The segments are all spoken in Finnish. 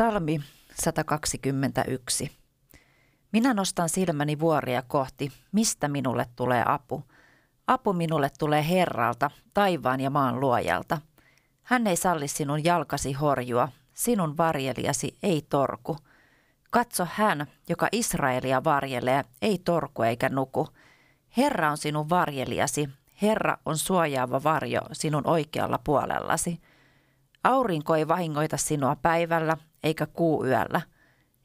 Salmi 121. Minä nostan silmäni vuoria kohti, mistä minulle tulee apu. Apu minulle tulee Herralta, taivaan ja maan luojalta. Hän ei salli sinun jalkasi horjua, sinun varjelijasi ei torku. Katso hän, joka Israelia varjelee, ei torku eikä nuku. Herra on sinun varjelijasi, Herra on suojaava varjo sinun oikealla puolellasi. Aurinko ei vahingoita sinua päivällä, eikä kuu yöllä.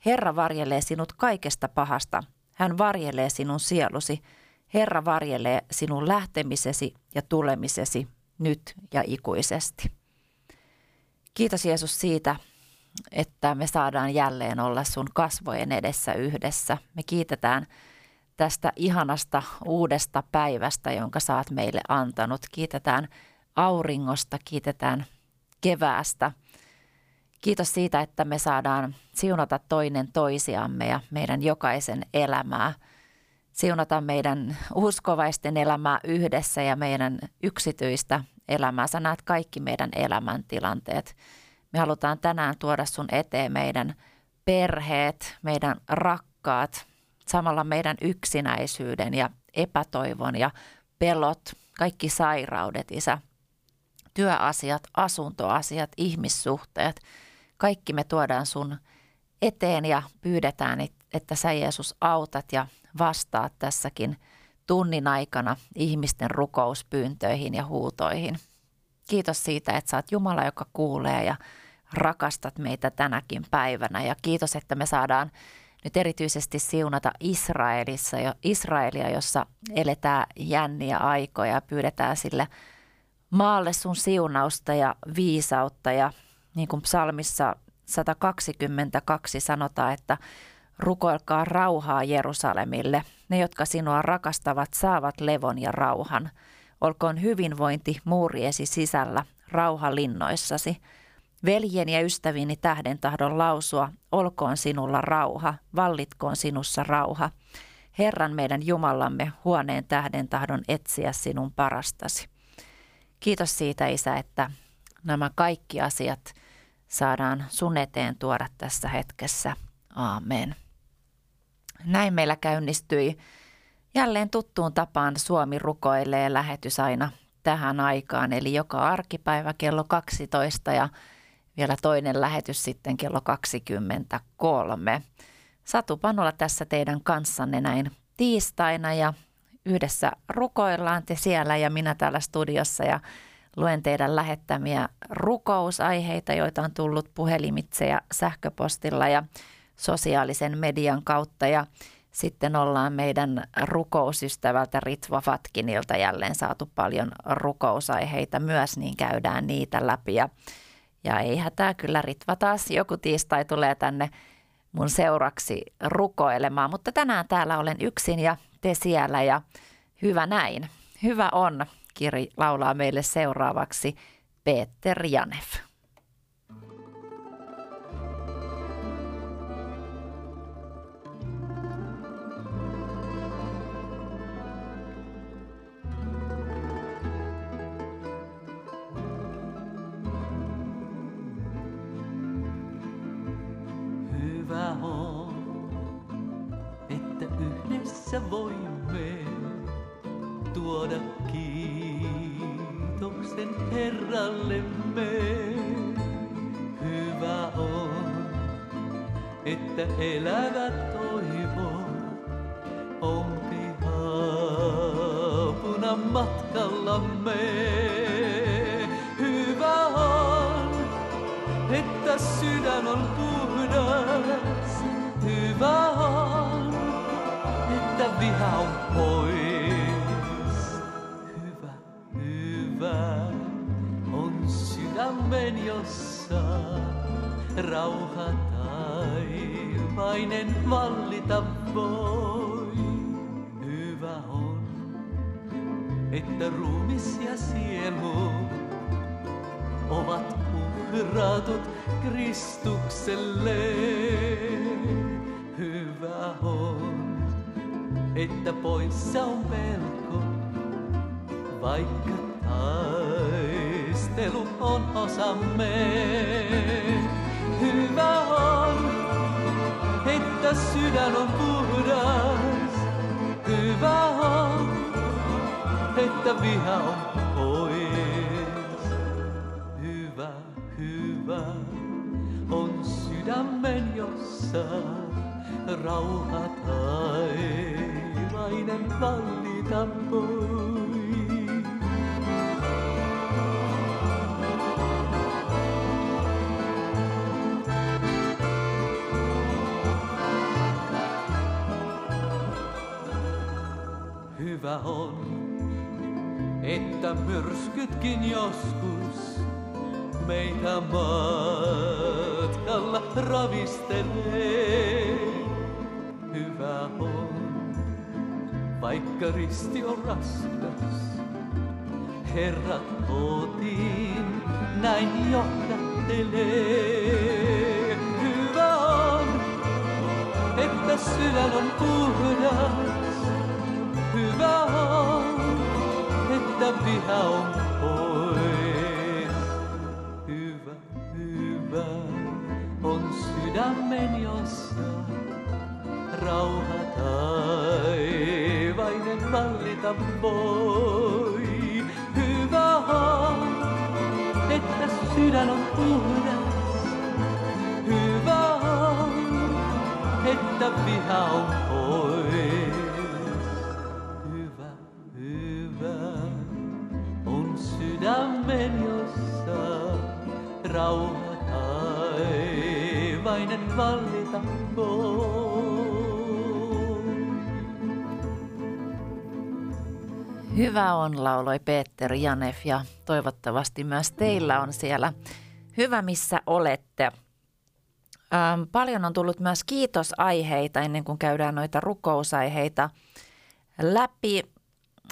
Herra varjelee sinut kaikesta pahasta. Hän varjelee sinun sielusi. Herra varjelee sinun lähtemisesi ja tulemisesi nyt ja ikuisesti. Kiitos Jeesus siitä, että me saadaan jälleen olla sun kasvojen edessä yhdessä. Me kiitetään tästä ihanasta uudesta päivästä, jonka saat meille antanut. Kiitetään auringosta, kiitetään keväästä – Kiitos siitä, että me saadaan siunata toinen toisiamme ja meidän jokaisen elämää. Siunata meidän uskovaisten elämää yhdessä ja meidän yksityistä elämää. Sä näet kaikki meidän elämäntilanteet. Me halutaan tänään tuoda sun eteen meidän perheet, meidän rakkaat, samalla meidän yksinäisyyden ja epätoivon ja pelot, kaikki sairaudet, Isä. Työasiat, asuntoasiat, ihmissuhteet – kaikki me tuodaan sun eteen ja pyydetään, että sä Jeesus autat ja vastaat tässäkin tunnin aikana ihmisten rukouspyyntöihin ja huutoihin. Kiitos siitä, että sä oot Jumala, joka kuulee ja rakastat meitä tänäkin päivänä. Ja kiitos, että me saadaan nyt erityisesti siunata Israelissa, Israelia, jossa eletään jänniä aikoja ja pyydetään sille maalle sun siunausta ja viisautta ja niin kuin psalmissa 122 sanotaan, että rukoilkaa rauhaa Jerusalemille. Ne, jotka sinua rakastavat, saavat levon ja rauhan. Olkoon hyvinvointi muuriesi sisällä, rauha linnoissasi. Veljen ja ystäviini tähden tahdon lausua, olkoon sinulla rauha, vallitkoon sinussa rauha. Herran meidän Jumalamme huoneen tähden tahdon etsiä sinun parastasi. Kiitos siitä, Isä, että nämä kaikki asiat – saadaan sun eteen tuoda tässä hetkessä. Aamen. Näin meillä käynnistyi jälleen tuttuun tapaan Suomi rukoilee lähetys aina tähän aikaan, eli joka arkipäivä kello 12 ja vielä toinen lähetys sitten kello 23. Satu Panola tässä teidän kanssanne näin tiistaina ja yhdessä rukoillaan te siellä ja minä täällä studiossa ja luen teidän lähettämiä rukousaiheita, joita on tullut puhelimitse ja sähköpostilla ja sosiaalisen median kautta. Ja sitten ollaan meidän rukousystävältä Ritva Fatkinilta jälleen saatu paljon rukousaiheita myös, niin käydään niitä läpi. Ja, ja ei hätää, kyllä Ritva taas joku tiistai tulee tänne mun seuraksi rukoilemaan. Mutta tänään täällä olen yksin ja te siellä ja hyvä näin. Hyvä on kiri laulaa meille seuraavaksi Peter Janef. Voimme tuoda kiitoksen Herrallemme. Hyvä on, että elävä toivo on apuna matkallamme. Taivainen vallita voi. Hyvä on, että ruumis ja sielu ovat uhratut Kristukselle. Hyvä on, että poissa on pelko, vaikka taistelu on osamme. Hyvä on, että sydän on puhdas. Hyvä on, että viha on pois. Hyvä, hyvä on sydämen, jossa rauha taivainen vallita voi. On, että myrskytkin joskus meitä matkalla ravistelee. Hyvä on, vaikka risti on raskas, Herra kotiin näin johdattelee. Hyvä on, että sydän on puhdas, että viha on pois. Hyvä, hyvä on sydämen, jossa rauha taivainen vallita voi. Hyvä on, että sydän on puhdas. Hyvä on, että viha on rauha taivainen vallita voi. Hyvä on, lauloi Peter Janef ja toivottavasti myös teillä on siellä hyvä, missä olette. Ähm, paljon on tullut myös kiitosaiheita ennen kuin käydään noita rukousaiheita läpi.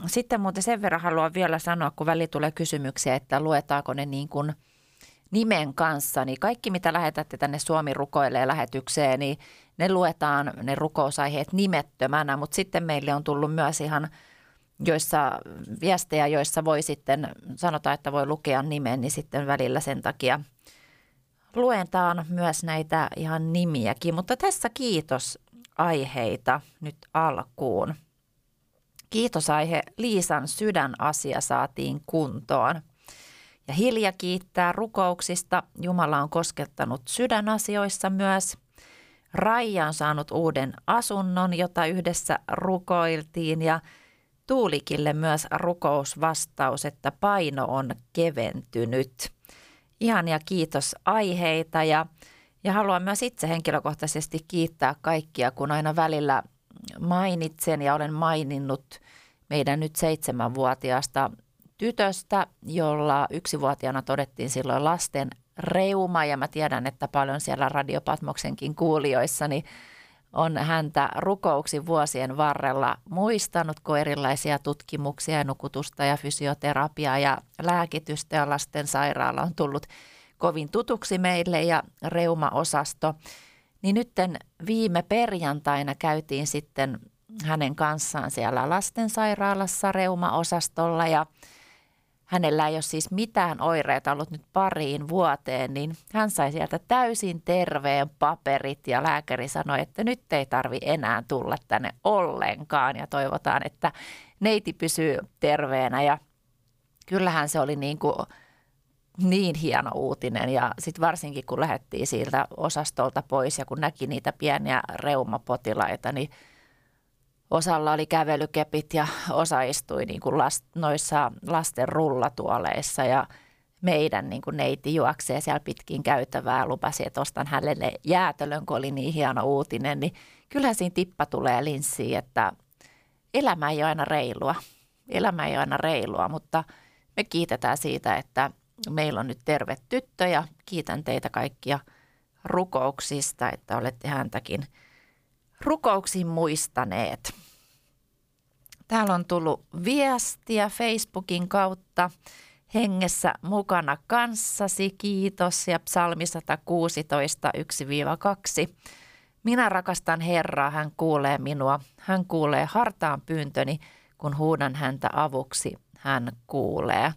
Sitten muuten sen verran haluan vielä sanoa, kun väli tulee kysymyksiä, että luetaanko ne niin kuin nimen kanssa, niin kaikki mitä lähetätte tänne Suomi rukoilee lähetykseen, niin ne luetaan ne rukousaiheet nimettömänä, mutta sitten meille on tullut myös ihan joissa viestejä, joissa voi sitten, sanotaan, että voi lukea nimen, niin sitten välillä sen takia luentaan myös näitä ihan nimiäkin. Mutta tässä kiitos aiheita nyt alkuun. Kiitosaihe Liisan sydänasia saatiin kuntoon. Ja Hilja kiittää rukouksista. Jumala on koskettanut sydänasioissa myös. Raija on saanut uuden asunnon, jota yhdessä rukoiltiin ja Tuulikille myös rukousvastaus, että paino on keventynyt. Ihan ja kiitos aiheita ja, ja haluan myös itse henkilökohtaisesti kiittää kaikkia, kun aina välillä mainitsen ja olen maininnut meidän nyt seitsemänvuotiaasta tytöstä, jolla yksivuotiaana todettiin silloin lasten reuma ja mä tiedän, että paljon siellä Radio Patmoksenkin kuulijoissa niin on häntä rukouksin vuosien varrella muistanut, kun erilaisia tutkimuksia ja nukutusta ja fysioterapiaa ja lääkitystä ja lasten sairaala on tullut kovin tutuksi meille ja reumaosasto. Niin nytten viime perjantaina käytiin sitten hänen kanssaan siellä lastensairaalassa reumaosastolla ja hänellä ei ole siis mitään oireita ollut nyt pariin vuoteen, niin hän sai sieltä täysin terveen paperit ja lääkäri sanoi, että nyt ei tarvi enää tulla tänne ollenkaan ja toivotaan, että neiti pysyy terveenä. Ja kyllähän se oli niin kuin niin hieno uutinen ja sitten varsinkin kun lähdettiin siltä osastolta pois ja kun näki niitä pieniä reumapotilaita, niin osalla oli kävelykepit ja osa istui niin kuin last, noissa lasten rullatuoleissa ja meidän niin kuin neiti juoksee siellä pitkin käytävää, lupasi, että ostan hänelle jäätölön, kun oli niin hieno uutinen, niin kyllähän siinä tippa tulee linssiin, että elämä ei ole aina reilua. Elämä ei ole aina reilua, mutta me kiitetään siitä, että meillä on nyt terve tyttö ja kiitän teitä kaikkia rukouksista, että olette häntäkin rukouksiin muistaneet. Täällä on tullut viestiä Facebookin kautta. Hengessä mukana kanssasi, kiitos. Ja psalmi 116, 1-2. Minä rakastan Herraa, hän kuulee minua. Hän kuulee hartaan pyyntöni, kun huudan häntä avuksi, hän kuulee.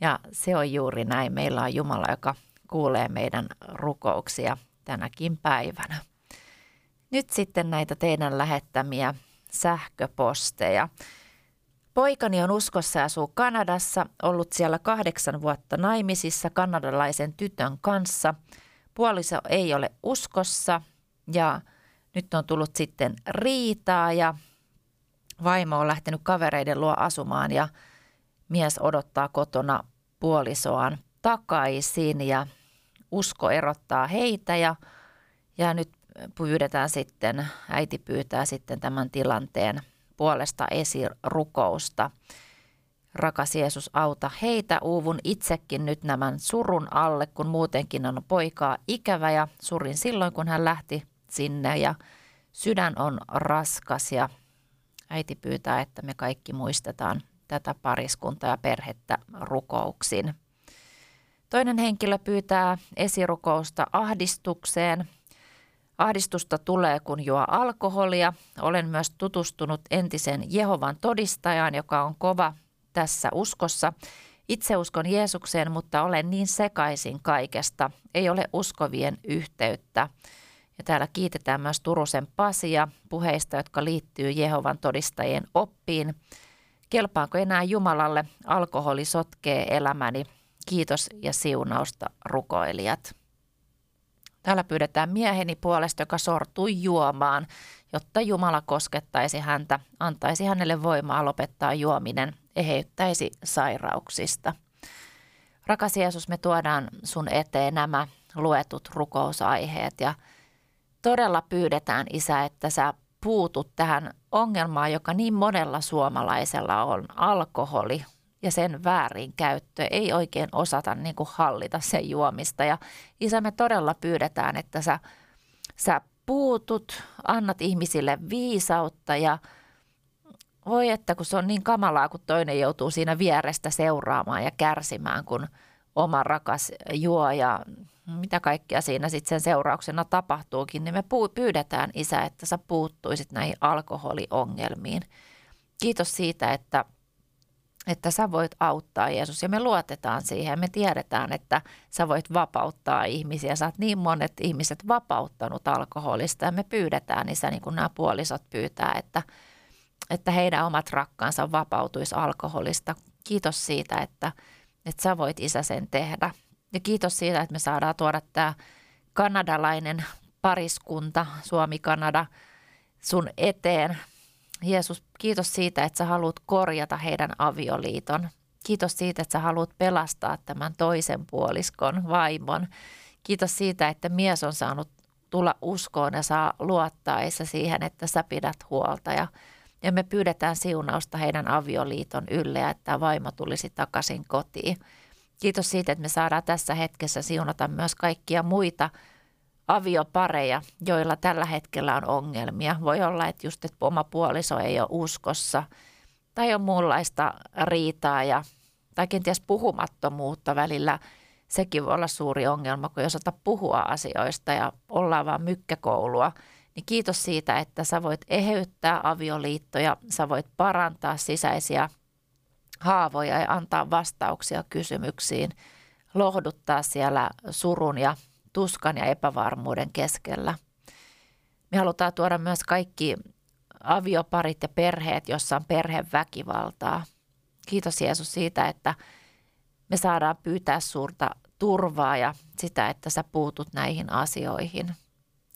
Ja se on juuri näin. Meillä on Jumala, joka kuulee meidän rukouksia tänäkin päivänä. Nyt sitten näitä teidän lähettämiä sähköposteja. Poikani on uskossa ja asuu Kanadassa, ollut siellä kahdeksan vuotta naimisissa kanadalaisen tytön kanssa. Puoliso ei ole uskossa ja nyt on tullut sitten riitaa ja vaimo on lähtenyt kavereiden luo asumaan ja mies odottaa kotona puolisoaan takaisin ja usko erottaa heitä ja, ja nyt pyydetään sitten, äiti pyytää sitten tämän tilanteen puolesta esirukousta. Rakas Jeesus, auta heitä. Uuvun itsekin nyt nämän surun alle, kun muutenkin on poikaa ikävä ja surin silloin, kun hän lähti sinne ja sydän on raskas ja äiti pyytää, että me kaikki muistetaan tätä pariskuntaa ja perhettä rukouksin. Toinen henkilö pyytää esirukousta ahdistukseen – Ahdistusta tulee, kun juo alkoholia. Olen myös tutustunut entisen Jehovan todistajaan, joka on kova tässä uskossa. Itse uskon Jeesukseen, mutta olen niin sekaisin kaikesta. Ei ole uskovien yhteyttä. Ja täällä kiitetään myös Turusen Pasia puheista, jotka liittyy Jehovan todistajien oppiin. Kelpaanko enää Jumalalle? Alkoholi sotkee elämäni. Kiitos ja siunausta rukoilijat. Täällä pyydetään mieheni puolesta, joka sortui juomaan, jotta Jumala koskettaisi häntä, antaisi hänelle voimaa lopettaa juominen, eheyttäisi sairauksista. Rakas Jeesus, me tuodaan sun eteen nämä luetut rukousaiheet ja todella pyydetään, Isä, että sä puutut tähän ongelmaan, joka niin monella suomalaisella on, alkoholi, ja sen väärinkäyttö. Ei oikein osata niin kuin hallita sen juomista. Ja isä, me todella pyydetään, että sä, sä puutut, annat ihmisille viisautta ja voi että kun se on niin kamalaa, kun toinen joutuu siinä vierestä seuraamaan ja kärsimään, kun oma rakas juo ja mitä kaikkea siinä sitten sen seurauksena tapahtuukin, niin me pyydetään isä, että sä puuttuisit näihin alkoholiongelmiin. Kiitos siitä, että että sä voit auttaa Jeesus ja me luotetaan siihen. Me tiedetään, että sä voit vapauttaa ihmisiä. Sä oot niin monet ihmiset vapauttanut alkoholista ja me pyydetään, niin, niin kuin nämä puolisot pyytää, että, että heidän omat rakkaansa vapautuisi alkoholista. Kiitos siitä, että, että sä voit isä sen tehdä. Ja kiitos siitä, että me saadaan tuoda tämä kanadalainen pariskunta, Suomi-Kanada, sun eteen – Jeesus, kiitos siitä, että sä haluat korjata heidän avioliiton. Kiitos siitä, että sä haluat pelastaa tämän toisen puoliskon vaimon. Kiitos siitä, että mies on saanut tulla uskoon ja saa luottaessa siihen, että sä pidät huolta. Ja, ja me pyydetään siunausta heidän avioliiton ylle, että vaimo tulisi takaisin kotiin. Kiitos siitä, että me saadaan tässä hetkessä siunata myös kaikkia muita – aviopareja, joilla tällä hetkellä on ongelmia. Voi olla, että just että oma puoliso ei ole uskossa tai on muunlaista riitaa ja, tai kenties puhumattomuutta välillä. Sekin voi olla suuri ongelma, kun jos osata puhua asioista ja ollaan vaan mykkäkoulua. Niin kiitos siitä, että sä voit eheyttää avioliittoja, sä voit parantaa sisäisiä haavoja ja antaa vastauksia kysymyksiin, lohduttaa siellä surun ja tuskan ja epävarmuuden keskellä. Me halutaan tuoda myös kaikki avioparit ja perheet, jossa on perheväkivaltaa. Kiitos Jeesus siitä, että me saadaan pyytää suurta turvaa ja sitä, että sä puutut näihin asioihin.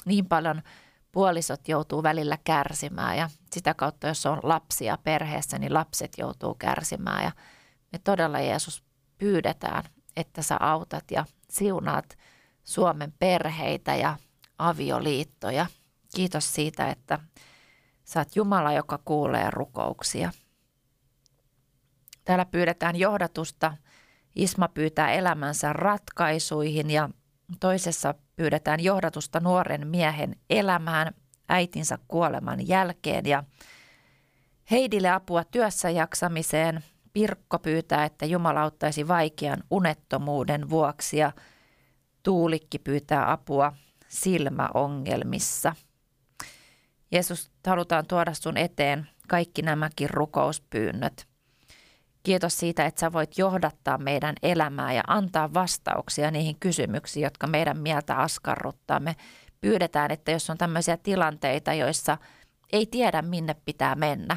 Niin paljon puolisot joutuu välillä kärsimään ja sitä kautta, jos on lapsia perheessä, niin lapset joutuu kärsimään. Ja me todella Jeesus pyydetään, että sä autat ja siunaat Suomen perheitä ja avioliittoja. Kiitos siitä, että oot Jumala, joka kuulee rukouksia. Täällä pyydetään johdatusta. Isma pyytää elämänsä ratkaisuihin ja toisessa pyydetään johdatusta nuoren miehen elämään äitinsä kuoleman jälkeen ja Heidille apua työssä jaksamiseen. Pirkko pyytää, että Jumala auttaisi vaikean unettomuuden vuoksi ja Tuulikki pyytää apua silmäongelmissa. Jeesus, halutaan tuoda sun eteen kaikki nämäkin rukouspyynnöt. Kiitos siitä, että sä voit johdattaa meidän elämää ja antaa vastauksia niihin kysymyksiin, jotka meidän mieltä askarruttaa. Me pyydetään, että jos on tämmöisiä tilanteita, joissa ei tiedä minne pitää mennä,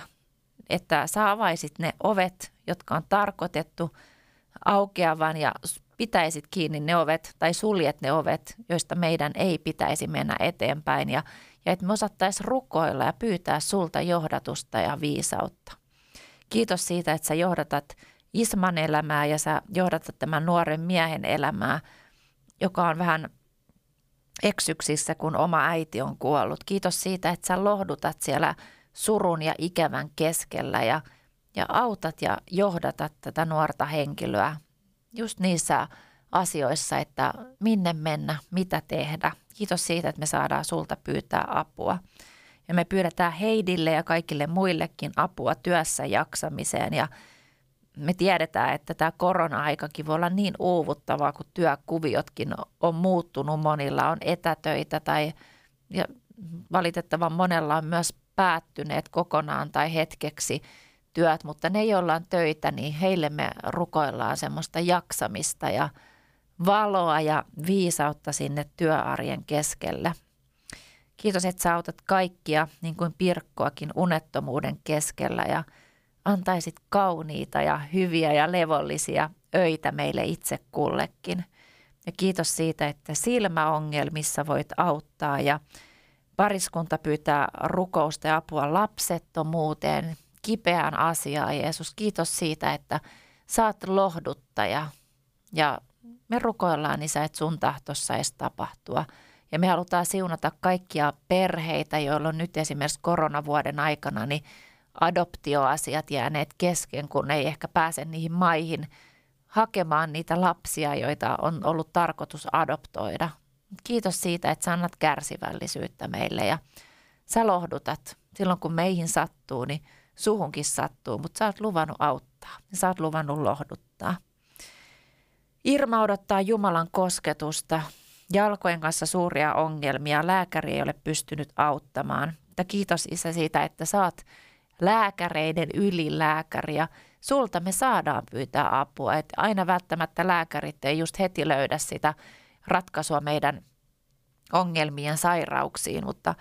että sä avaisit ne ovet, jotka on tarkoitettu aukeavan ja pitäisit kiinni ne ovet tai suljet ne ovet, joista meidän ei pitäisi mennä eteenpäin ja, ja että me osattaisiin rukoilla ja pyytää sulta johdatusta ja viisautta. Kiitos siitä, että sä johdatat Isman elämää ja sä johdatat tämän nuoren miehen elämää, joka on vähän eksyksissä, kun oma äiti on kuollut. Kiitos siitä, että sä lohdutat siellä surun ja ikävän keskellä ja, ja autat ja johdatat tätä nuorta henkilöä just niissä asioissa, että minne mennä, mitä tehdä. Kiitos siitä, että me saadaan sulta pyytää apua. Ja me pyydetään Heidille ja kaikille muillekin apua työssä jaksamiseen ja me tiedetään, että tämä korona-aikakin voi olla niin uuvuttavaa, kun työkuviotkin on muuttunut. Monilla on etätöitä tai ja valitettavan monella on myös päättyneet kokonaan tai hetkeksi työt, mutta ne, joilla on töitä, niin heille me rukoillaan semmoista jaksamista ja valoa ja viisautta sinne työarjen keskelle. Kiitos, että sä autat kaikkia, niin kuin Pirkkoakin, unettomuuden keskellä ja antaisit kauniita ja hyviä ja levollisia öitä meille itse kullekin. Ja kiitos siitä, että silmäongelmissa voit auttaa ja pariskunta pyytää rukousta ja apua lapsettomuuteen, kipeään asiaan. Jeesus, kiitos siitä, että saat lohduttaja ja me rukoillaan, Isä, että sun tahtossa edes tapahtua – ja me halutaan siunata kaikkia perheitä, joilla on nyt esimerkiksi koronavuoden aikana niin adoptioasiat jääneet kesken, kun ei ehkä pääse niihin maihin hakemaan niitä lapsia, joita on ollut tarkoitus adoptoida. Kiitos siitä, että sä annat kärsivällisyyttä meille ja sä lohdutat. Silloin kun meihin sattuu, niin suhunkin sattuu, mutta sä oot luvannut auttaa ja sä oot luvannut lohduttaa. Irma odottaa Jumalan kosketusta jalkojen kanssa suuria ongelmia. Lääkäri ei ole pystynyt auttamaan. Mutta kiitos Isä siitä, että saat lääkäreiden ylilääkäri ja sulta me saadaan pyytää apua. Et aina välttämättä lääkärit ei just heti löydä sitä ratkaisua meidän ongelmien sairauksiin, mutta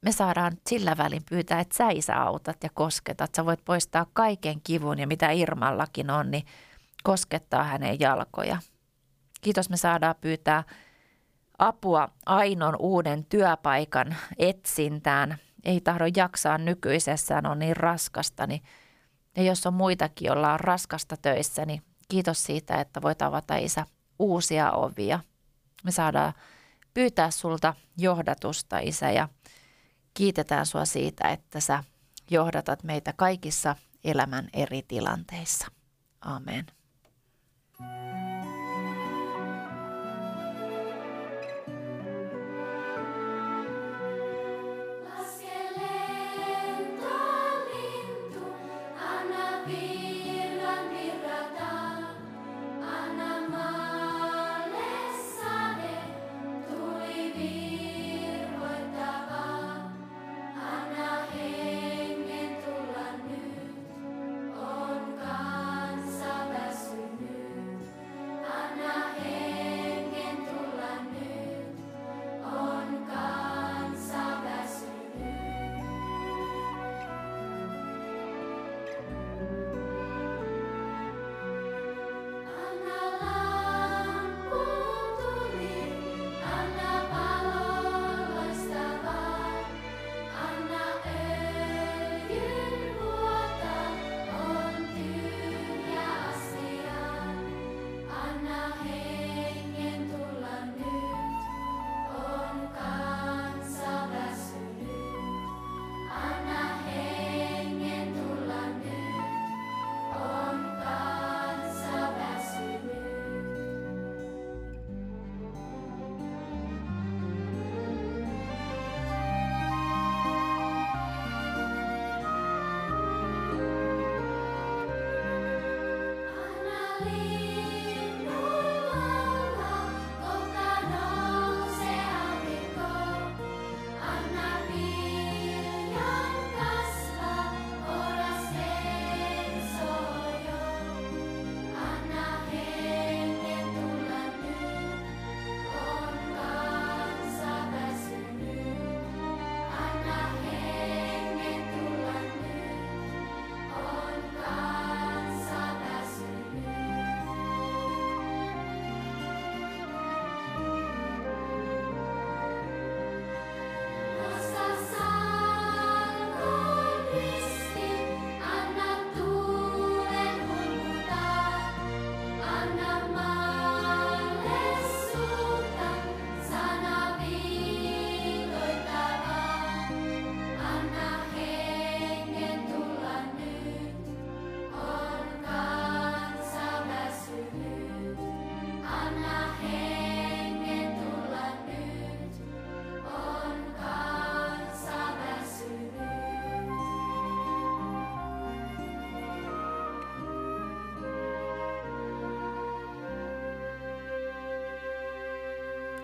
me saadaan sillä välin pyytää, että sä isä autat ja kosketat. Sä voit poistaa kaiken kivun ja mitä Irmallakin on, niin koskettaa hänen jalkoja. Kiitos me saadaan pyytää apua ainon uuden työpaikan etsintään. Ei tahdo jaksaa nykyisessään, on niin raskasta. Niin, ja jos on muitakin, joilla on raskasta töissä, niin kiitos siitä, että voit avata isä uusia ovia. Me saadaan pyytää sulta johdatusta, isä, ja kiitetään sua siitä, että sä johdatat meitä kaikissa elämän eri tilanteissa. Amen.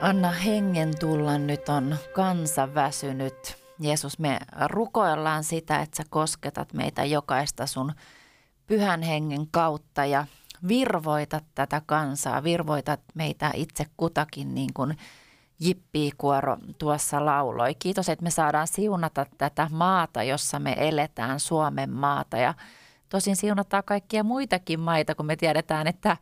Anna hengen tulla, nyt on kansa väsynyt. Jeesus, me rukoillaan sitä, että sä kosketat meitä jokaista sun pyhän hengen kautta ja virvoitat tätä kansaa, virvoitat meitä itse kutakin niin kuin Jippi Kuoro tuossa lauloi. Kiitos, että me saadaan siunata tätä maata, jossa me eletään, Suomen maata ja tosin siunataan kaikkia muitakin maita, kun me tiedetään, että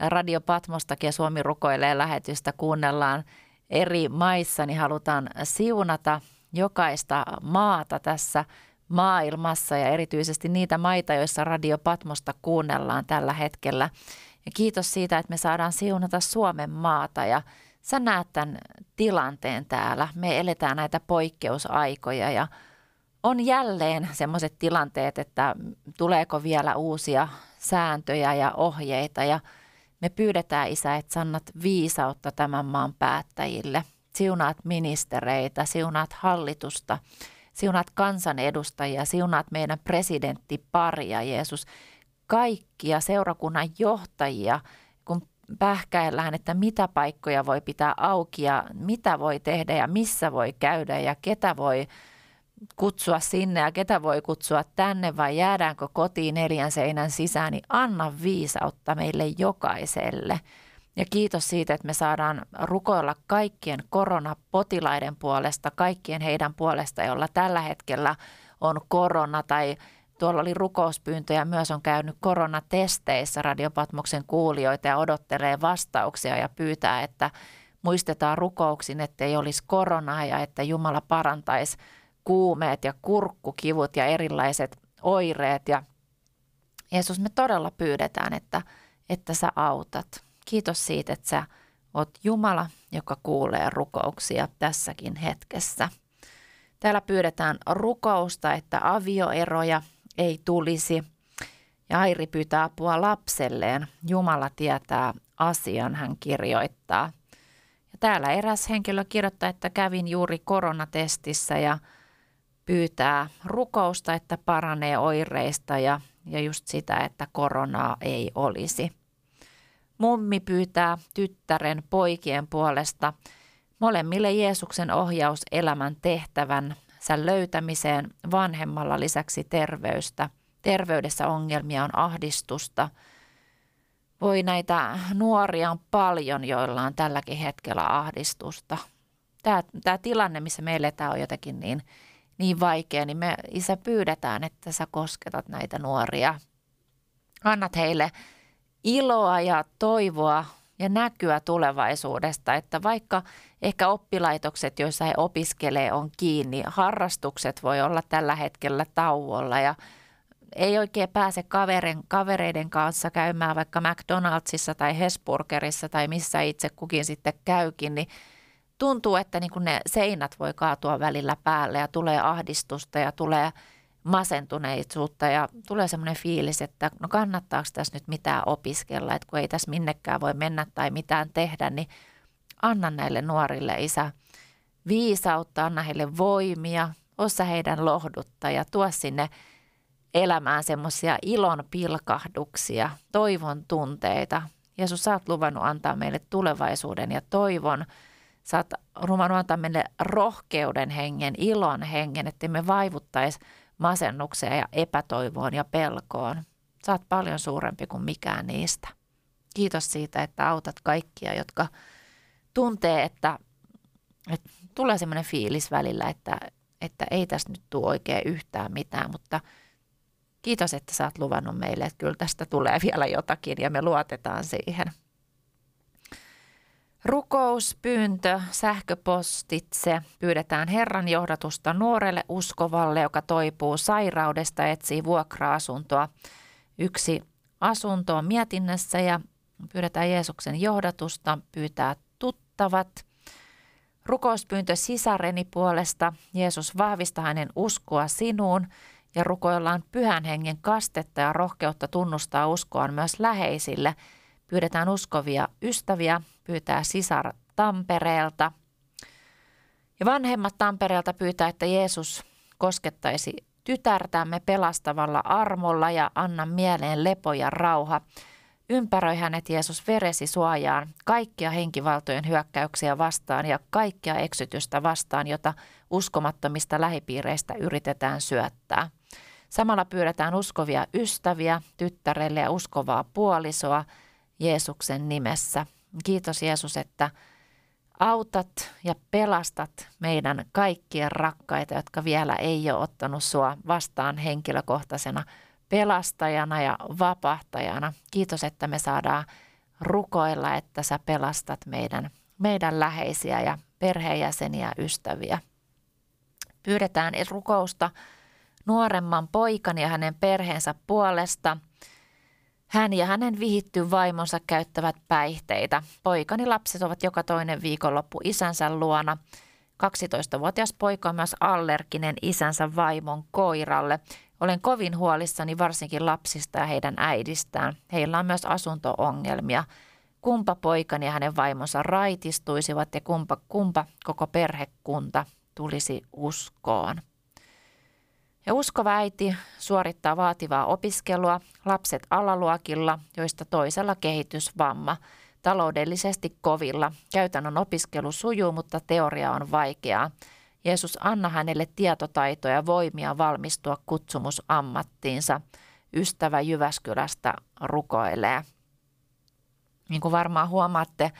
Radio Patmostakin ja Suomi rukoilee lähetystä, kuunnellaan eri maissa, niin halutaan siunata jokaista maata tässä maailmassa ja erityisesti niitä maita, joissa Radio Patmosta kuunnellaan tällä hetkellä. Ja kiitos siitä, että me saadaan siunata Suomen maata ja sä näet tämän tilanteen täällä. Me eletään näitä poikkeusaikoja ja on jälleen semmoiset tilanteet, että tuleeko vielä uusia sääntöjä ja ohjeita ja me pyydetään Isä, että sannat viisautta tämän maan päättäjille. Siunaat ministereitä, siunaat hallitusta, siunaat kansanedustajia, siunaat meidän presidenttiparia, Jeesus. Kaikkia seurakunnan johtajia, kun pähkäillään, että mitä paikkoja voi pitää auki ja mitä voi tehdä ja missä voi käydä ja ketä voi kutsua sinne ja ketä voi kutsua tänne vai jäädäänkö kotiin neljän seinän sisään, niin anna viisautta meille jokaiselle. Ja kiitos siitä, että me saadaan rukoilla kaikkien koronapotilaiden puolesta, kaikkien heidän puolesta, joilla tällä hetkellä on korona tai tuolla oli rukouspyyntöjä, myös on käynyt koronatesteissä Radiopatmoksen kuulijoita ja odottelee vastauksia ja pyytää, että muistetaan rukouksin, ettei olisi koronaa ja että Jumala parantaisi kuumeet ja kurkkukivut ja erilaiset oireet. Ja Jeesus, me todella pyydetään, että, että sä autat. Kiitos siitä, että sä oot Jumala, joka kuulee rukouksia tässäkin hetkessä. Täällä pyydetään rukousta, että avioeroja ei tulisi. Ja Airi pyytää apua lapselleen. Jumala tietää asian, hän kirjoittaa. Ja täällä eräs henkilö kirjoittaa, että kävin juuri koronatestissä ja – pyytää rukousta, että paranee oireista ja, ja just sitä, että koronaa ei olisi. Mummi pyytää tyttären poikien puolesta molemmille Jeesuksen ohjaus elämän tehtävän sen löytämiseen vanhemmalla lisäksi terveystä. Terveydessä ongelmia on ahdistusta. Voi näitä nuoria on paljon, joilla on tälläkin hetkellä ahdistusta. Tämä, tämä tilanne, missä me eletään, on jotenkin niin niin vaikea, niin me isä pyydetään, että sä kosketat näitä nuoria. Annat heille iloa ja toivoa ja näkyä tulevaisuudesta, että vaikka ehkä oppilaitokset, joissa he opiskelee, on kiinni, harrastukset voi olla tällä hetkellä tauolla ja ei oikein pääse kaverin, kavereiden kanssa käymään vaikka McDonaldsissa tai Hesburgerissa tai missä itse kukin sitten käykin, niin tuntuu, että niin kuin ne seinät voi kaatua välillä päälle ja tulee ahdistusta ja tulee masentuneisuutta ja tulee semmoinen fiilis, että no kannattaako tässä nyt mitään opiskella, että kun ei tässä minnekään voi mennä tai mitään tehdä, niin anna näille nuorille isä viisautta, anna heille voimia, ossa heidän lohdutta ja tuo sinne elämään semmoisia ilon pilkahduksia, toivon tunteita. Jeesus, sä oot luvannut antaa meille tulevaisuuden ja toivon – Sä oot ruvennut antaa meille rohkeuden hengen, ilon hengen, että me vaivuttaisi masennukseen ja epätoivoon ja pelkoon. Sä oot paljon suurempi kuin mikään niistä. Kiitos siitä, että autat kaikkia, jotka tuntee, että, että tulee semmoinen fiilis välillä, että, että ei tästä nyt tule oikein yhtään mitään, mutta kiitos, että sä oot luvannut meille, että kyllä tästä tulee vielä jotakin ja me luotetaan siihen. Rukouspyyntö sähköpostitse pyydetään Herran johdatusta nuorelle uskovalle, joka toipuu sairaudesta etsii vuokra-asuntoa. Yksi asunto on mietinnässä ja pyydetään Jeesuksen johdatusta, pyytää tuttavat. Rukouspyyntö sisareni puolesta. Jeesus vahvistaa hänen uskoa sinuun ja rukoillaan pyhän hengen kastetta ja rohkeutta tunnustaa uskoaan myös läheisille – Pyydetään uskovia ystäviä, pyytää sisar Tampereelta. Ja vanhemmat Tampereelta pyytää, että Jeesus koskettaisi tytärtämme pelastavalla armolla ja anna mieleen lepo ja rauha. Ympäröi hänet Jeesus veresi suojaan kaikkia henkivaltojen hyökkäyksiä vastaan ja kaikkia eksytystä vastaan, jota uskomattomista lähipiireistä yritetään syöttää. Samalla pyydetään uskovia ystäviä tyttärelle ja uskovaa puolisoa Jeesuksen nimessä. Kiitos Jeesus, että autat ja pelastat meidän kaikkien rakkaita, jotka vielä ei ole ottanut sua vastaan henkilökohtaisena pelastajana ja vapahtajana. Kiitos, että me saadaan rukoilla, että sä pelastat meidän, meidän läheisiä ja perheenjäseniä ja ystäviä. Pyydetään rukousta nuoremman poikan ja hänen perheensä puolesta. Hän ja hänen vihitty vaimonsa käyttävät päihteitä. Poikani lapset ovat joka toinen viikonloppu isänsä luona. 12-vuotias poika on myös allerginen isänsä vaimon koiralle. Olen kovin huolissani varsinkin lapsista ja heidän äidistään. Heillä on myös asuntoongelmia. Kumpa poikani ja hänen vaimonsa raitistuisivat ja kumpa, kumpa koko perhekunta tulisi uskoon. Ja uskova äiti suorittaa vaativaa opiskelua, lapset alaluokilla, joista toisella kehitysvamma, taloudellisesti kovilla. Käytännön opiskelu sujuu, mutta teoria on vaikeaa. Jeesus, anna hänelle tietotaitoja ja voimia valmistua kutsumusammattiinsa. Ystävä Jyväskylästä rukoilee. Niin kuin varmaan huomaatte,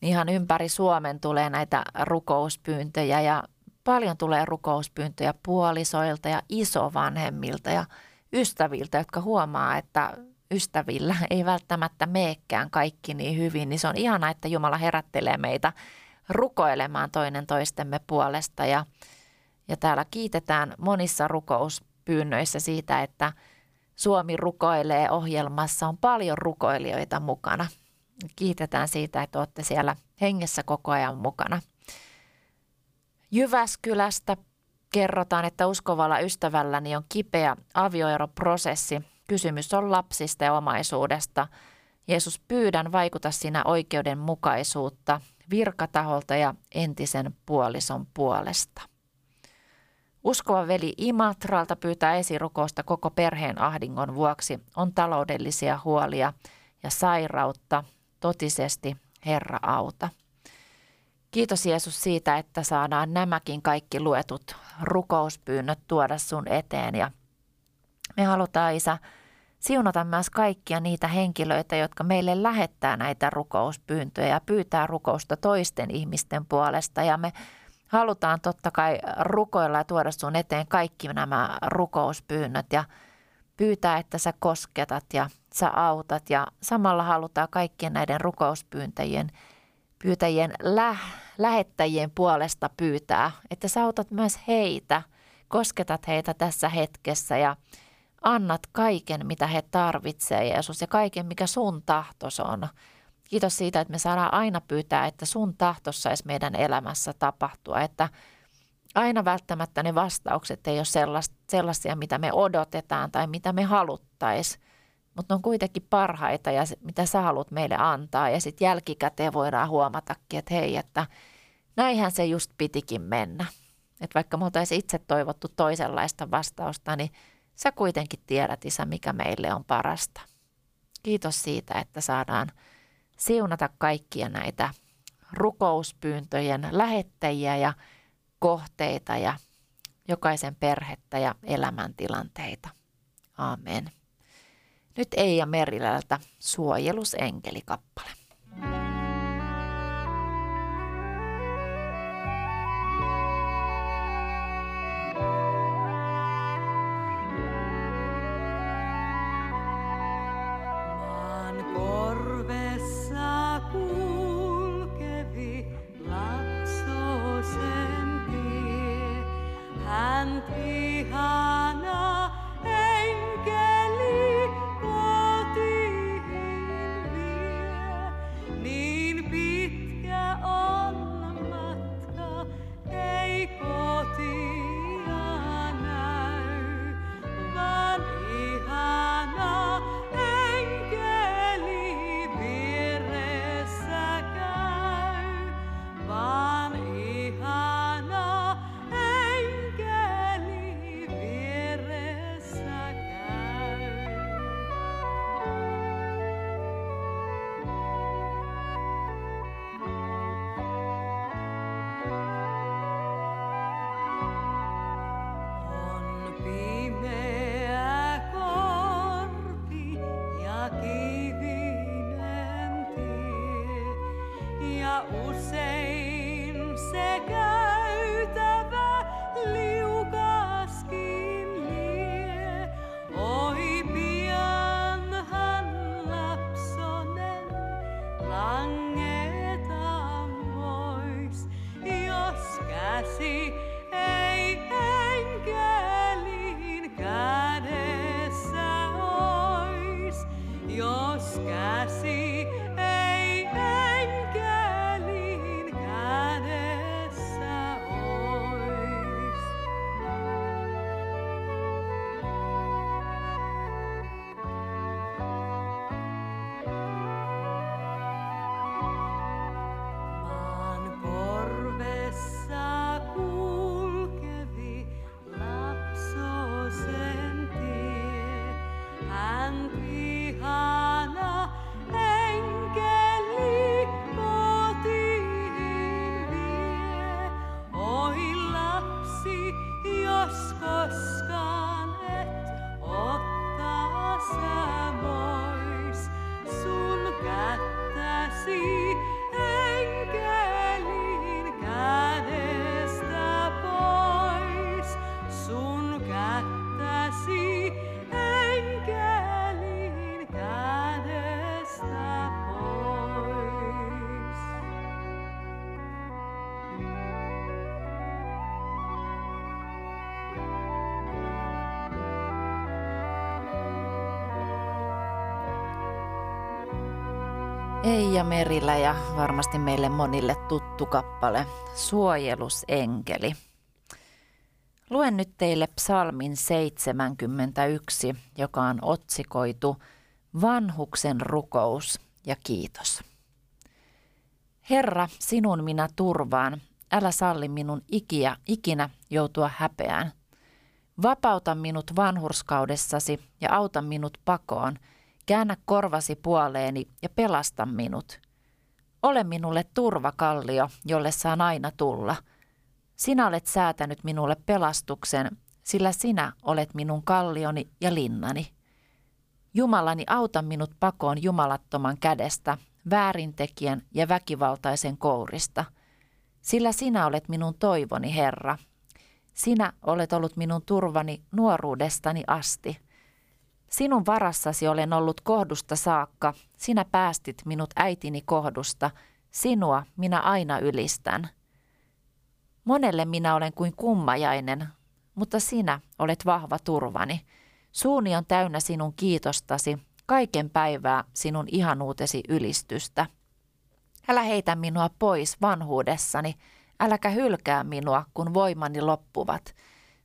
niin ihan ympäri Suomen tulee näitä rukouspyyntöjä ja paljon tulee rukouspyyntöjä puolisoilta ja isovanhemmilta ja ystäviltä, jotka huomaa, että ystävillä ei välttämättä meekään kaikki niin hyvin, niin se on ihana, että Jumala herättelee meitä rukoilemaan toinen toistemme puolesta ja, ja täällä kiitetään monissa rukouspyynnöissä siitä, että Suomi rukoilee ohjelmassa, on paljon rukoilijoita mukana. Kiitetään siitä, että olette siellä hengessä koko ajan mukana. Jyväskylästä kerrotaan, että uskovalla ystävälläni on kipeä avioeroprosessi. Kysymys on lapsista ja omaisuudesta. Jeesus, pyydän vaikuta sinä oikeudenmukaisuutta virkataholta ja entisen puolison puolesta. Uskova veli Imatralta pyytää esirukousta koko perheen ahdingon vuoksi. On taloudellisia huolia ja sairautta. Totisesti Herra auta. Kiitos Jeesus siitä, että saadaan nämäkin kaikki luetut rukouspyynnöt tuoda sun eteen. Ja me halutaan Isä siunata myös kaikkia niitä henkilöitä, jotka meille lähettää näitä rukouspyyntöjä ja pyytää rukousta toisten ihmisten puolesta. Ja me halutaan totta kai rukoilla ja tuoda sun eteen kaikki nämä rukouspyynnöt ja pyytää, että sä kosketat ja sä autat. Ja samalla halutaan kaikkien näiden rukouspyyntäjien pyytäjien lä- lähettäjien puolesta pyytää, että sä autat myös heitä, kosketat heitä tässä hetkessä ja annat kaiken, mitä he tarvitsevat, Jeesus, ja kaiken, mikä sun tahtos on. Kiitos siitä, että me saadaan aina pyytää, että sun tahtos saisi meidän elämässä tapahtua, että aina välttämättä ne vastaukset ei ole sellaisia, mitä me odotetaan tai mitä me haluttaisiin, mutta ne on kuitenkin parhaita ja mitä sä haluat meille antaa. Ja sitten jälkikäteen voidaan huomatakin, että hei, että näinhän se just pitikin mennä. Että vaikka me oltaisiin itse toivottu toisenlaista vastausta, niin sä kuitenkin tiedät, Isä, mikä meille on parasta. Kiitos siitä, että saadaan siunata kaikkia näitä rukouspyyntöjen lähettäjiä ja kohteita ja jokaisen perhettä ja elämäntilanteita. Amen. Nyt Eija Merilältä suojelusenkelikappale. Eija Merillä ja varmasti meille monille tuttu kappale Suojelusenkeli. Luen nyt teille psalmin 71, joka on otsikoitu Vanhuksen rukous ja kiitos. Herra, sinun minä turvaan, älä salli minun ikiä, ikinä joutua häpeään. Vapauta minut vanhurskaudessasi ja auta minut pakoon – Käännä korvasi puoleeni ja pelasta minut. Ole minulle turvakallio, jolle saan aina tulla. Sinä olet säätänyt minulle pelastuksen, sillä sinä olet minun kallioni ja linnani. Jumalani auta minut pakoon jumalattoman kädestä, väärintekijän ja väkivaltaisen kourista. Sillä sinä olet minun toivoni, Herra. Sinä olet ollut minun turvani nuoruudestani asti – Sinun varassasi olen ollut kohdusta saakka, sinä päästit minut äitini kohdusta, sinua minä aina ylistän. Monelle minä olen kuin kummajainen, mutta sinä olet vahva turvani. Suuni on täynnä sinun kiitostasi, kaiken päivää sinun ihanuutesi ylistystä. Älä heitä minua pois vanhuudessani, äläkä hylkää minua, kun voimani loppuvat –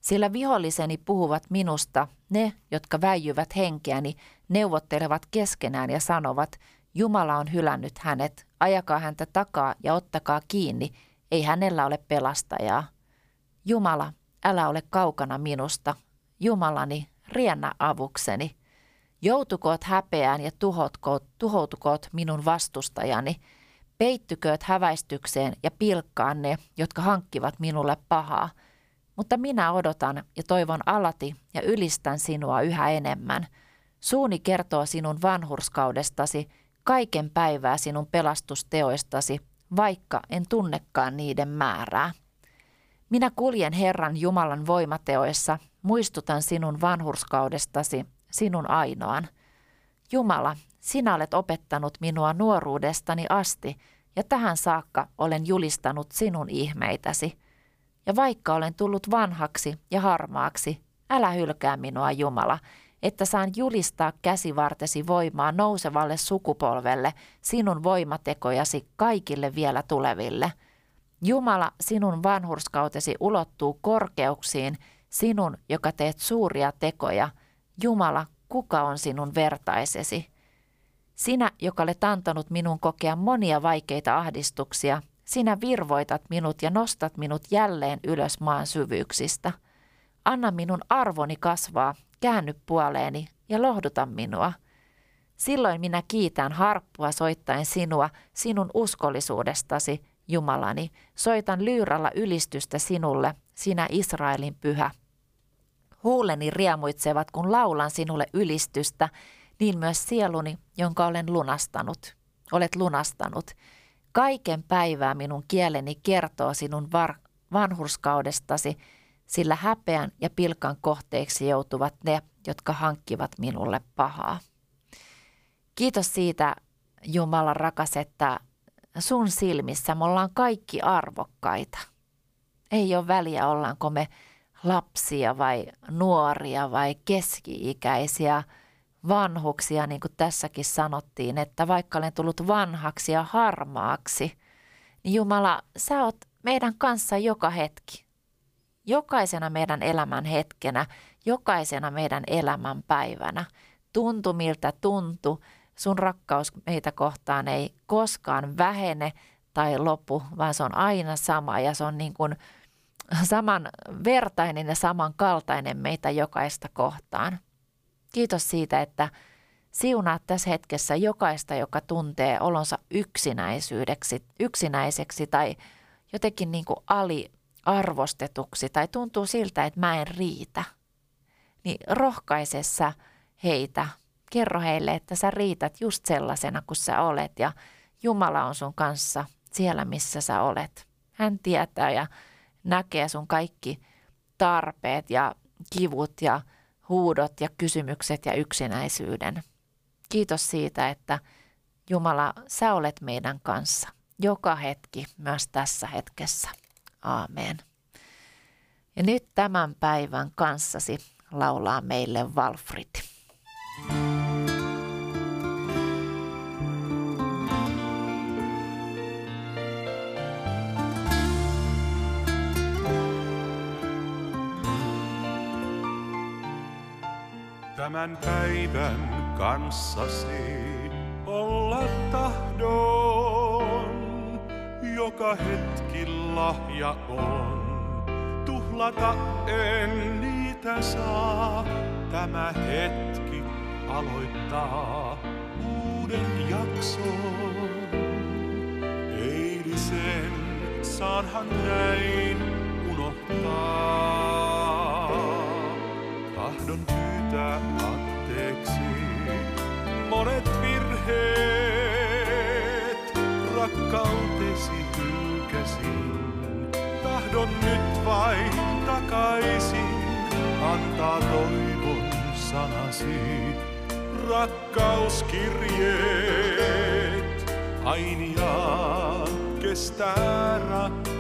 sillä viholliseni puhuvat minusta, ne, jotka väijyvät henkeäni, neuvottelevat keskenään ja sanovat, Jumala on hylännyt hänet, ajakaa häntä takaa ja ottakaa kiinni, ei hänellä ole pelastajaa. Jumala, älä ole kaukana minusta. Jumalani, riennä avukseni. Joutukoot häpeään ja tuhotkoot, tuhoutukoot minun vastustajani. Peittykööt häväistykseen ja pilkkaan ne, jotka hankkivat minulle pahaa – mutta minä odotan ja toivon alati ja ylistän sinua yhä enemmän. Suuni kertoo sinun vanhurskaudestasi, kaiken päivää sinun pelastusteoistasi, vaikka en tunnekaan niiden määrää. Minä kuljen Herran Jumalan voimateoissa, muistutan sinun vanhurskaudestasi, sinun ainoan. Jumala, sinä olet opettanut minua nuoruudestani asti, ja tähän saakka olen julistanut sinun ihmeitäsi – ja vaikka olen tullut vanhaksi ja harmaaksi, älä hylkää minua Jumala, että saan julistaa käsivartesi voimaa nousevalle sukupolvelle, sinun voimatekojasi kaikille vielä tuleville. Jumala, sinun vanhurskautesi ulottuu korkeuksiin, sinun, joka teet suuria tekoja. Jumala, kuka on sinun vertaisesi? Sinä, joka olet antanut minun kokea monia vaikeita ahdistuksia, sinä virvoitat minut ja nostat minut jälleen ylös maan syvyyksistä. Anna minun arvoni kasvaa, käänny puoleeni ja lohduta minua. Silloin minä kiitän harppua soittaen sinua, sinun uskollisuudestasi, Jumalani. Soitan lyyralla ylistystä sinulle, sinä Israelin pyhä. Huuleni riemuitsevat, kun laulan sinulle ylistystä, niin myös sieluni, jonka olen lunastanut. Olet lunastanut. Kaiken päivää minun kieleni kertoo sinun var- vanhurskaudestasi, sillä häpeän ja pilkan kohteeksi joutuvat ne, jotka hankkivat minulle pahaa. Kiitos siitä, Jumala rakas, että sun silmissä me ollaan kaikki arvokkaita. Ei ole väliä, ollaanko me lapsia vai nuoria vai keski-ikäisiä – vanhuksia, niin kuin tässäkin sanottiin, että vaikka olen tullut vanhaksi ja harmaaksi, niin Jumala, sä oot meidän kanssa joka hetki. Jokaisena meidän elämän hetkenä, jokaisena meidän elämän päivänä. Tuntu miltä tuntu, sun rakkaus meitä kohtaan ei koskaan vähene tai lopu, vaan se on aina sama ja se on niin kuin samanvertainen ja samankaltainen meitä jokaista kohtaan. Kiitos siitä, että Siunaa tässä hetkessä jokaista, joka tuntee olonsa yksinäisyydeksi, yksinäiseksi tai jotenkin niin kuin aliarvostetuksi tai tuntuu siltä, että mä en riitä. Niin rohkaisessa heitä, kerro heille, että sä riität just sellaisena kuin sä olet ja Jumala on sun kanssa siellä, missä sä olet. Hän tietää ja näkee sun kaikki tarpeet ja kivut ja huudot ja kysymykset ja yksinäisyyden. Kiitos siitä, että Jumala, sä olet meidän kanssa joka hetki, myös tässä hetkessä. Aamen. Ja nyt tämän päivän kanssasi laulaa meille Walfrid. Tämän päivän kanssasi olla tahdon, joka hetki lahja on. Tuhlata en niitä saa, tämä hetki aloittaa uuden jakson. Eilisen saanhan näin unohtaa. Anteeksi monet virheet. Rakkautesi hylkäsin, tahdon nyt vain takaisin antaa toivon sanasi. Rakkauskirjeet ainiaan kestää rakkautesi.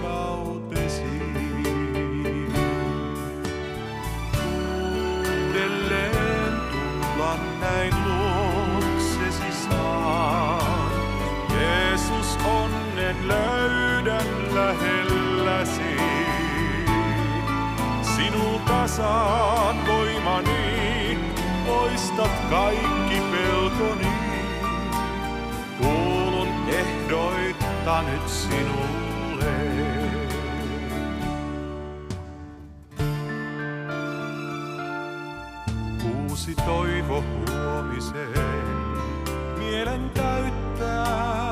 Löydän lähelläsi. Sinulta saan voimani, poistat kaikki pelkoni. Kuulun ehdoitta nyt sinulle. Uusi toivo huomiseen mielen täyttää.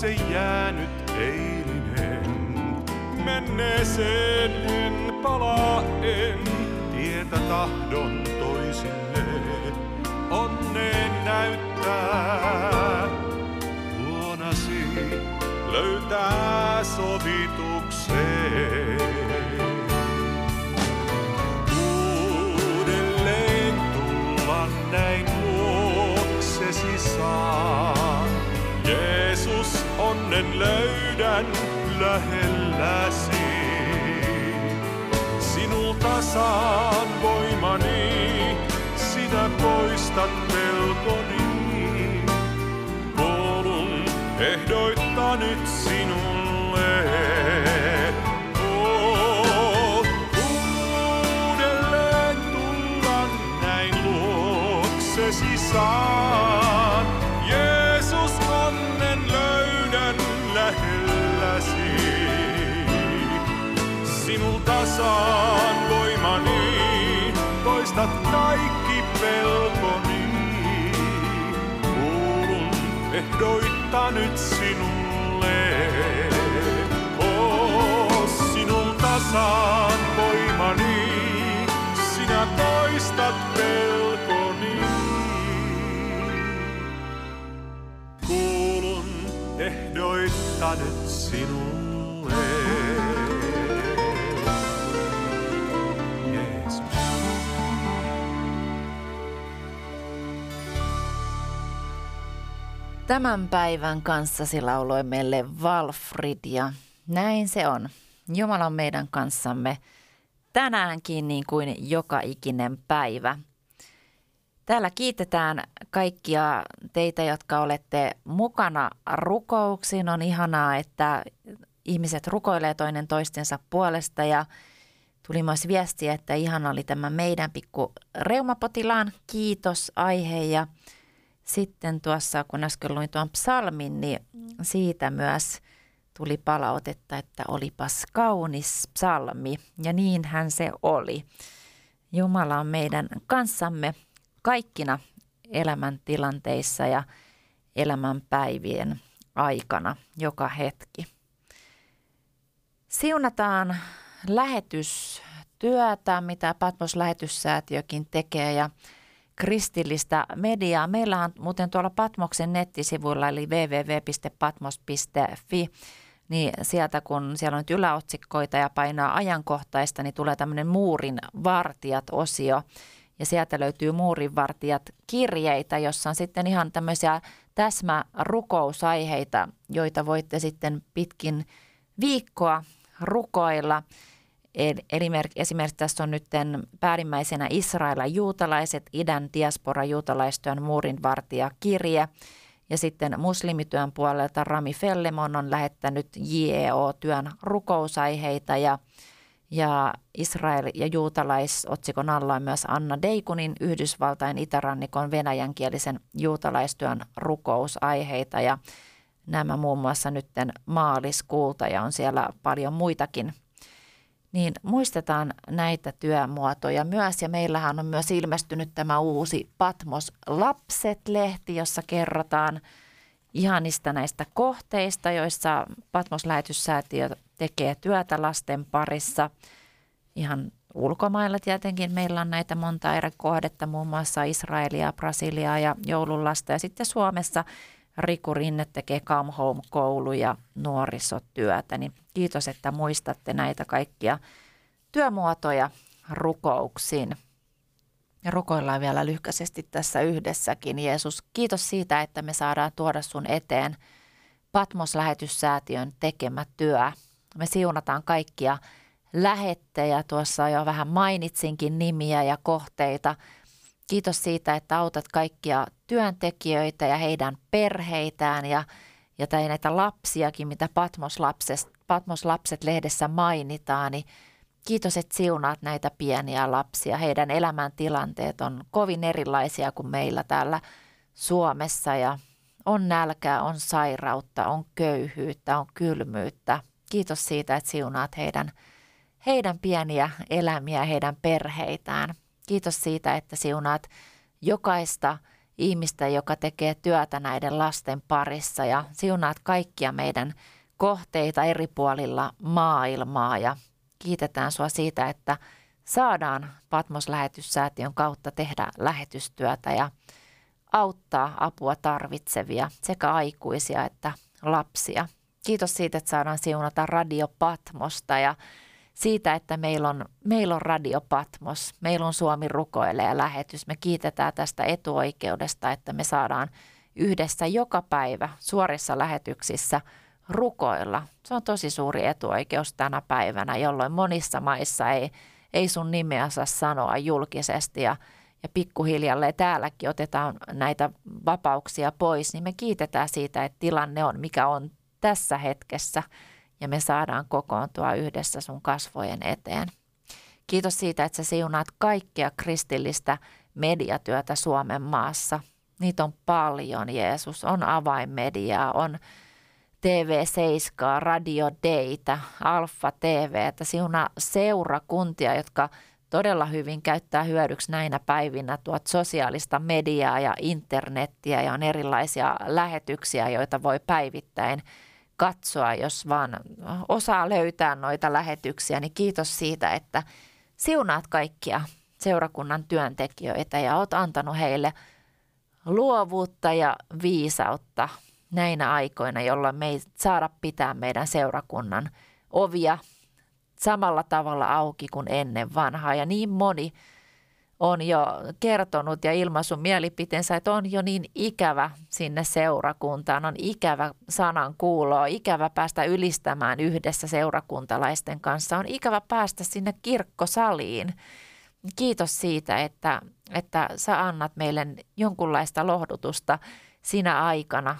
Taakse jäänyt eilinen, menneeseen en palaa en. Tietä tahdon toisille, onneen näyttää. Luonasi löytää sovitukseen. Löydän lähelläsi. Sinulta saan voimani, sinä poistat pelkoni. Koulun ehdoitta nyt sinulle. Uudelleen tulla näin luoksesi saan. Sinulta saan voimani, poistat kaikki pelkoni. Kuulun ehdoitta nyt sinulle. Oh, sinulta saan voimani, sinä poistat pelkoni. Kuulun ehdoitta nyt sinulle. Tämän päivän kanssasi lauloi meille Walfrid ja näin se on. Jumala on meidän kanssamme tänäänkin niin kuin joka ikinen päivä. Täällä kiitetään kaikkia teitä, jotka olette mukana rukouksiin. On ihanaa, että ihmiset rukoilee toinen toistensa puolesta ja tuli myös viestiä, että ihan oli tämä meidän pikku reumapotilaan kiitos aihe ja sitten tuossa, kun äsken luin tuon psalmin, niin siitä myös tuli palautetta, että olipas kaunis psalmi. Ja niinhän se oli. Jumala on meidän kanssamme kaikkina elämäntilanteissa ja elämänpäivien aikana joka hetki. Siunataan lähetystyötä, mitä Patmos lähetyssäätiökin tekee ja kristillistä mediaa. Meillä on muuten tuolla Patmoksen nettisivuilla eli www.patmos.fi niin sieltä kun siellä on nyt yläotsikkoita ja painaa ajankohtaista, niin tulee tämmöinen muurin vartijat-osio. Ja sieltä löytyy muurinvartijat kirjeitä, jossa on sitten ihan tämmöisiä täsmärukouusaiheita, joita voitte sitten pitkin viikkoa rukoilla. Esimerkiksi tässä on nyt päällimmäisenä Israela juutalaiset, idän diaspora juutalaistyön muurinvartija kirje. Ja sitten muslimityön puolelta Rami Fellemon on lähettänyt JEO-työn rukousaiheita ja, ja Israel- ja juutalaisotsikon alla on myös Anna Deikunin Yhdysvaltain itärannikon venäjänkielisen juutalaistyön rukousaiheita ja nämä muun muassa nytten maaliskuulta ja on siellä paljon muitakin niin muistetaan näitä työmuotoja myös. Ja meillähän on myös ilmestynyt tämä uusi Patmos Lapset-lehti, jossa kerrotaan ihanista näistä kohteista, joissa Patmos lähetyssäätiö tekee työtä lasten parissa. Ihan ulkomailla tietenkin meillä on näitä monta eri kohdetta, muun muassa Israelia, Brasiliaa ja joululasta. Ja sitten Suomessa Riku Rinne tekee Come Home-koulu ja nuorisotyötä. Niin kiitos, että muistatte näitä kaikkia työmuotoja rukouksiin. Ja rukoillaan vielä lyhkäisesti tässä yhdessäkin. Jeesus, kiitos siitä, että me saadaan tuoda sun eteen Patmos-lähetyssäätiön tekemä työ. Me siunataan kaikkia lähettejä. Tuossa jo vähän mainitsinkin nimiä ja kohteita – Kiitos siitä, että autat kaikkia työntekijöitä ja heidän perheitään ja, ja tai näitä lapsiakin, mitä Patmos-lapset, Patmos-lapset lehdessä mainitaan, niin kiitos, että siunaat näitä pieniä lapsia. Heidän elämäntilanteet on kovin erilaisia kuin meillä täällä Suomessa ja on nälkää, on sairautta, on köyhyyttä, on kylmyyttä. Kiitos siitä, että siunaat heidän, heidän pieniä elämiä, heidän perheitään. Kiitos siitä, että siunaat jokaista ihmistä, joka tekee työtä näiden lasten parissa ja siunaat kaikkia meidän kohteita eri puolilla maailmaa ja kiitetään sua siitä, että saadaan Patmos-lähetyssäätiön kautta tehdä lähetystyötä ja auttaa apua tarvitsevia sekä aikuisia että lapsia. Kiitos siitä, että saadaan siunata Radio Patmosta ja siitä, että meillä on, meillä on Radio Patmos, meillä on Suomi rukoilee ja lähetys. Me kiitetään tästä etuoikeudesta, että me saadaan yhdessä joka päivä suorissa lähetyksissä rukoilla. Se on tosi suuri etuoikeus tänä päivänä, jolloin monissa maissa ei, ei sun nimeä saa sanoa julkisesti ja, ja pikkuhiljalleen täälläkin otetaan näitä vapauksia pois, niin me kiitetään siitä, että tilanne on mikä on tässä hetkessä – ja me saadaan kokoontua yhdessä sun kasvojen eteen. Kiitos siitä, että sä siunaat kaikkea kristillistä mediatyötä Suomen maassa. Niitä on paljon, Jeesus. On avainmediaa, on TV7, Radio Deitä, Alfa TV, siunaa seurakuntia, jotka todella hyvin käyttää hyödyksi näinä päivinä tuot sosiaalista mediaa ja internettiä ja on erilaisia lähetyksiä, joita voi päivittäin – katsoa, jos vaan osaa löytää noita lähetyksiä, niin kiitos siitä, että siunaat kaikkia seurakunnan työntekijöitä ja oot antanut heille luovuutta ja viisautta näinä aikoina, jolloin me ei saada pitää meidän seurakunnan ovia samalla tavalla auki kuin ennen vanhaa. Ja niin moni on jo kertonut ja ilmaisun mielipiteensä, että on jo niin ikävä sinne seurakuntaan, on ikävä sanan kuuloa, ikävä päästä ylistämään yhdessä seurakuntalaisten kanssa, on ikävä päästä sinne kirkkosaliin. Kiitos siitä, että, että sä annat meille jonkunlaista lohdutusta sinä aikana,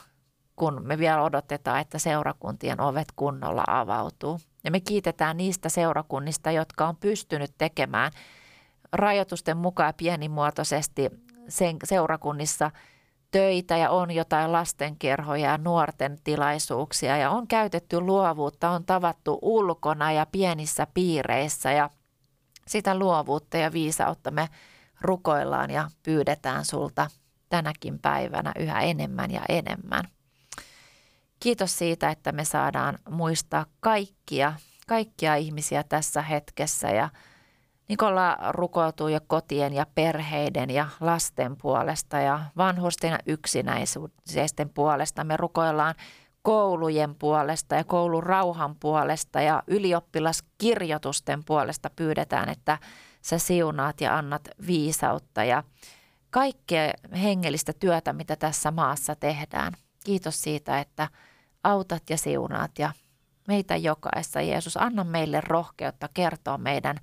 kun me vielä odotetaan, että seurakuntien ovet kunnolla avautuu. Ja me kiitetään niistä seurakunnista, jotka on pystynyt tekemään – rajoitusten mukaan pienimuotoisesti sen seurakunnissa töitä ja on jotain lastenkerhoja ja nuorten tilaisuuksia ja on käytetty luovuutta, on tavattu ulkona ja pienissä piireissä ja sitä luovuutta ja viisautta me rukoillaan ja pyydetään sulta tänäkin päivänä yhä enemmän ja enemmän. Kiitos siitä, että me saadaan muistaa kaikkia, kaikkia ihmisiä tässä hetkessä ja Nikola rukoutuu jo kotien ja perheiden ja lasten puolesta ja vanhusten ja yksinäisyyden puolesta. Me rukoillaan koulujen puolesta ja koulun rauhan puolesta ja ylioppilaskirjoitusten puolesta pyydetään, että sä siunaat ja annat viisautta ja kaikkea hengellistä työtä, mitä tässä maassa tehdään. Kiitos siitä, että autat ja siunaat ja meitä jokaista. Jeesus, anna meille rohkeutta kertoa meidän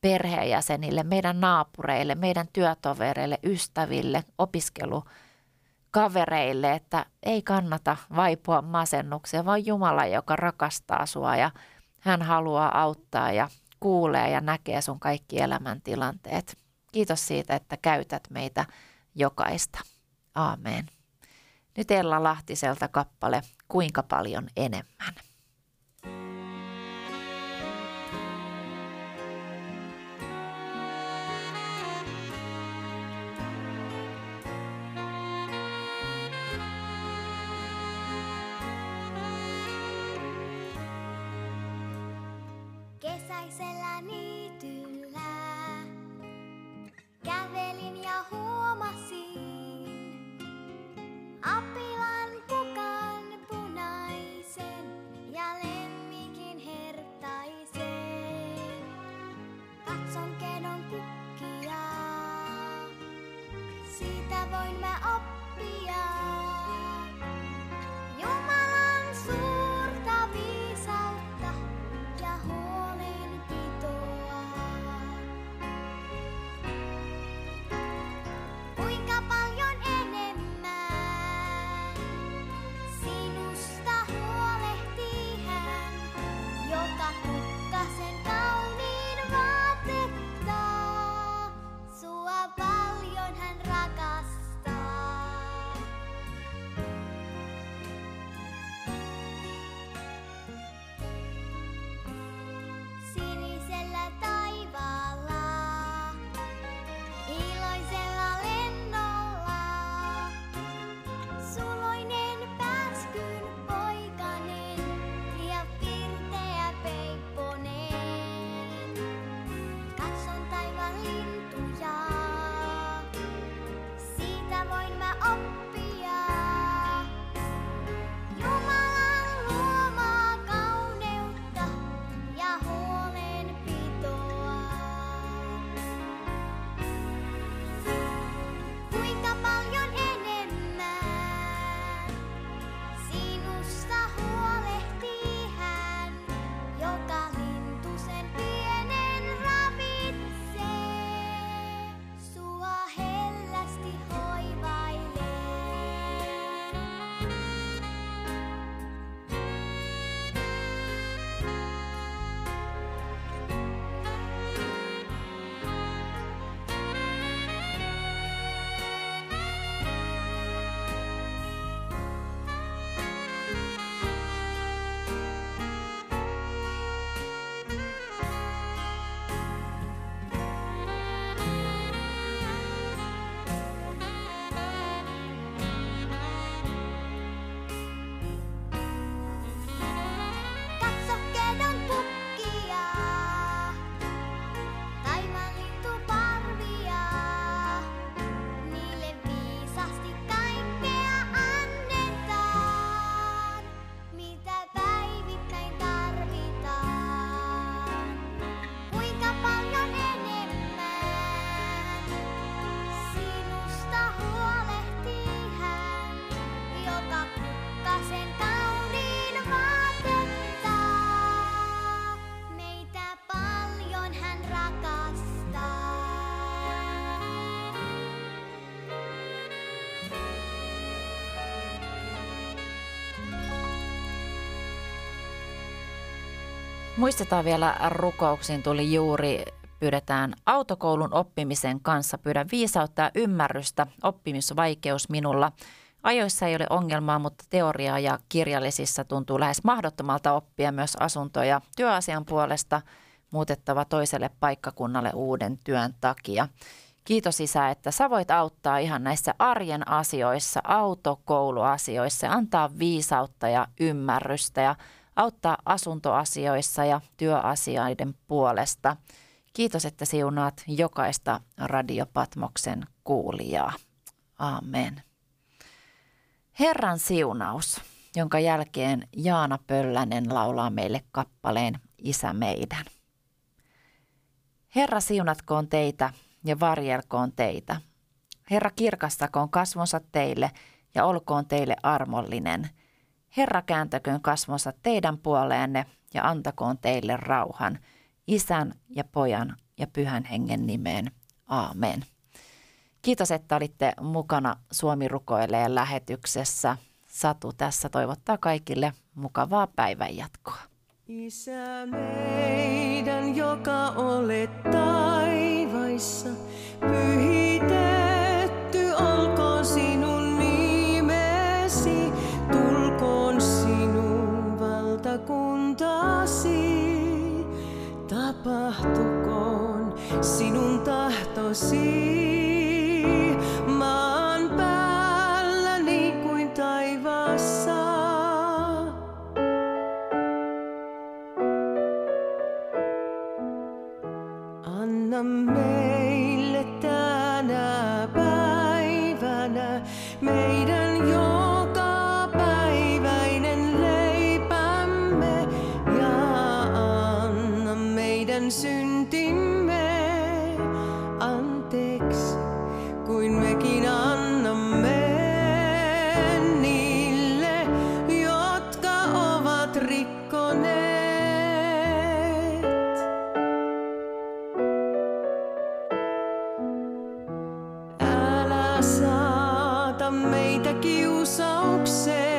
perheenjäsenille, meidän naapureille, meidän työtovereille, ystäville, opiskelukavereille, että ei kannata vaipua masennukseen, vaan Jumala, joka rakastaa sua ja hän haluaa auttaa ja kuulee ja näkee sun kaikki elämäntilanteet. Kiitos siitä, että käytät meitä jokaista. Aamen. Nyt Ella Lahtiselta kappale Kuinka paljon enemmän. siitä voin mä oppia. Muistetaan vielä rukouksiin tuli juuri pyydetään autokoulun oppimisen kanssa. Pyydän viisautta ja ymmärrystä, oppimisvaikeus minulla. Ajoissa ei ole ongelmaa, mutta teoriaa ja kirjallisissa tuntuu lähes mahdottomalta oppia myös asuntoja työasian puolesta muutettava toiselle paikkakunnalle uuden työn takia. Kiitos Isä, että sä voit auttaa ihan näissä arjen asioissa, autokouluasioissa ja antaa viisautta ja ymmärrystä ja auttaa asuntoasioissa ja työasioiden puolesta. Kiitos, että siunaat jokaista Radiopatmoksen kuulijaa. Amen. Herran siunaus, jonka jälkeen Jaana Pöllänen laulaa meille kappaleen Isä meidän. Herra siunatkoon teitä ja varjelkoon teitä. Herra kirkastakoon kasvonsa teille ja olkoon teille armollinen. Herra kääntäköön kasvonsa teidän puoleenne ja antakoon teille rauhan. Isän ja pojan ja pyhän hengen nimeen. Aamen. Kiitos, että olitte mukana Suomi rukoilee lähetyksessä. Satu tässä toivottaa kaikille mukavaa päivänjatkoa. Isä meidän, joka olet taivaissa, pyhitetty olkoon sinun valtakuntasi, tapahtukoon sinun tahtosi. Maan niin kuin. Anna meitä kiusaukseen,